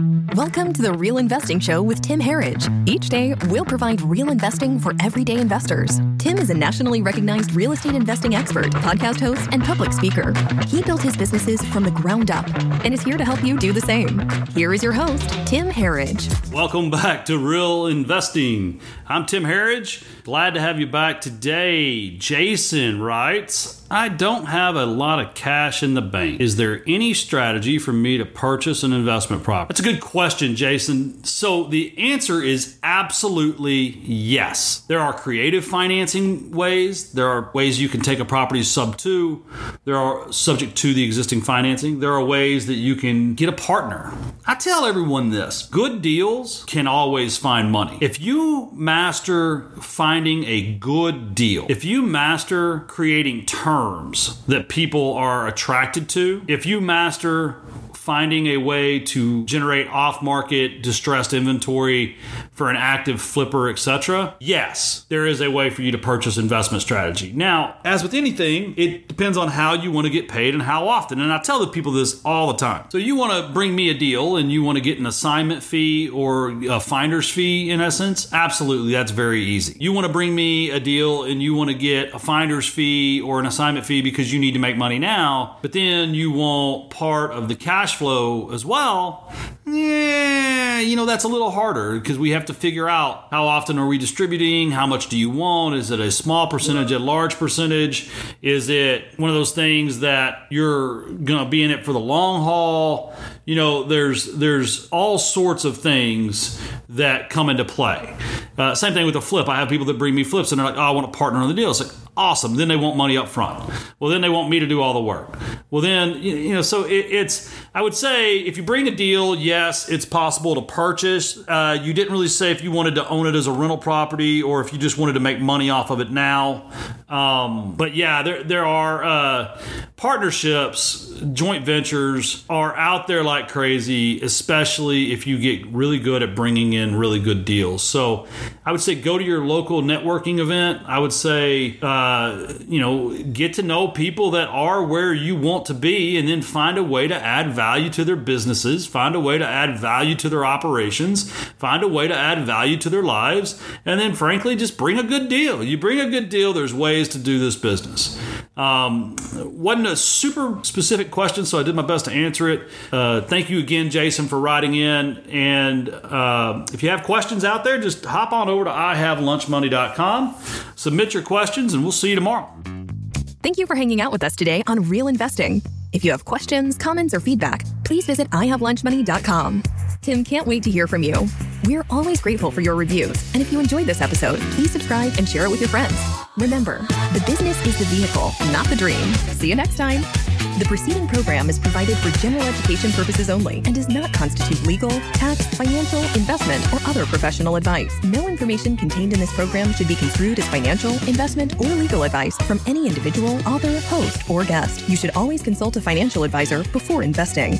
Welcome to the Real Investing Show with Tim Herriage. Each day, we'll provide real investing for everyday investors. Tim is a nationally recognized real estate investing expert, podcast host, and public speaker. He built his businesses from the ground up and is here to help you do the same. Here is your host, Tim Herriage. Welcome back to Real Investing. I'm Tim Herriage. Glad to have you back today. Jason writes, I don't have a lot of cash in the bank. Is there any strategy for me to purchase an investment property? That's a good question, Jason. So the answer is absolutely yes. There are creative financing ways. There are ways you can take a property sub to. There are subject to the existing financing. There are ways that you can get a partner. I tell everyone this good deals can always find money. If you master finding a good deal, if you master creating terms, terms that people are attracted to. If you master finding a way to generate off-market distressed inventory for an active flipper, etc. Yes, there is a way for you to purchase investment strategy. Now, as with anything, it depends on how you want to get paid and how often. And I tell the people this all the time. So you want to bring me a deal and you want to get an assignment fee or a finder's fee in essence? Absolutely, that's very easy. You want to bring me a deal and you want to get a finder's fee or an assignment fee because you need to make money now, but then you want part of the cash cash flow as well, yeah, you know, that's a little harder because we have to figure out how often are we distributing? How much do you want? Is it a small percentage, a large percentage? Is it one of those things that you're going to be in it for the long haul? You know, there's there's all sorts of things that come into play. Uh, same thing with the flip. I have people that bring me flips and they're like, "Oh, I want a partner on the deal." It's like, awesome. Then they want money up front. Well, then they want me to do all the work. Well, then you know, so it, it's. I would say if you bring a deal, yes, it's possible to purchase. Uh, you didn't really say if you wanted to own it as a rental property or if you just wanted to make money off of it now. Um, but yeah, there there are uh, partnerships, joint ventures are out there like crazy, especially if you get really good at bringing in really good deals. So I would say go to your local networking event. I would say. Uh, uh, you know, get to know people that are where you want to be and then find a way to add value to their businesses, find a way to add value to their operations, find a way to add value to their lives, and then frankly, just bring a good deal. You bring a good deal, there's ways to do this business. Um, wasn't a super specific question, so I did my best to answer it. Uh, thank you again, Jason, for writing in. And uh, if you have questions out there, just hop on over to ihavelunchmoney.com, submit your questions, and we'll see you tomorrow. Thank you for hanging out with us today on Real Investing. If you have questions, comments, or feedback, please visit ihavelunchmoney.com. Tim can't wait to hear from you. We're always grateful for your reviews, and if you enjoyed this episode, please subscribe and share it with your friends. Remember, the business is the vehicle, not the dream. See you next time. The preceding program is provided for general education purposes only and does not constitute legal, tax, financial, investment, or other professional advice. No information contained in this program should be construed as financial, investment, or legal advice from any individual, author, host, or guest. You should always consult a financial advisor before investing.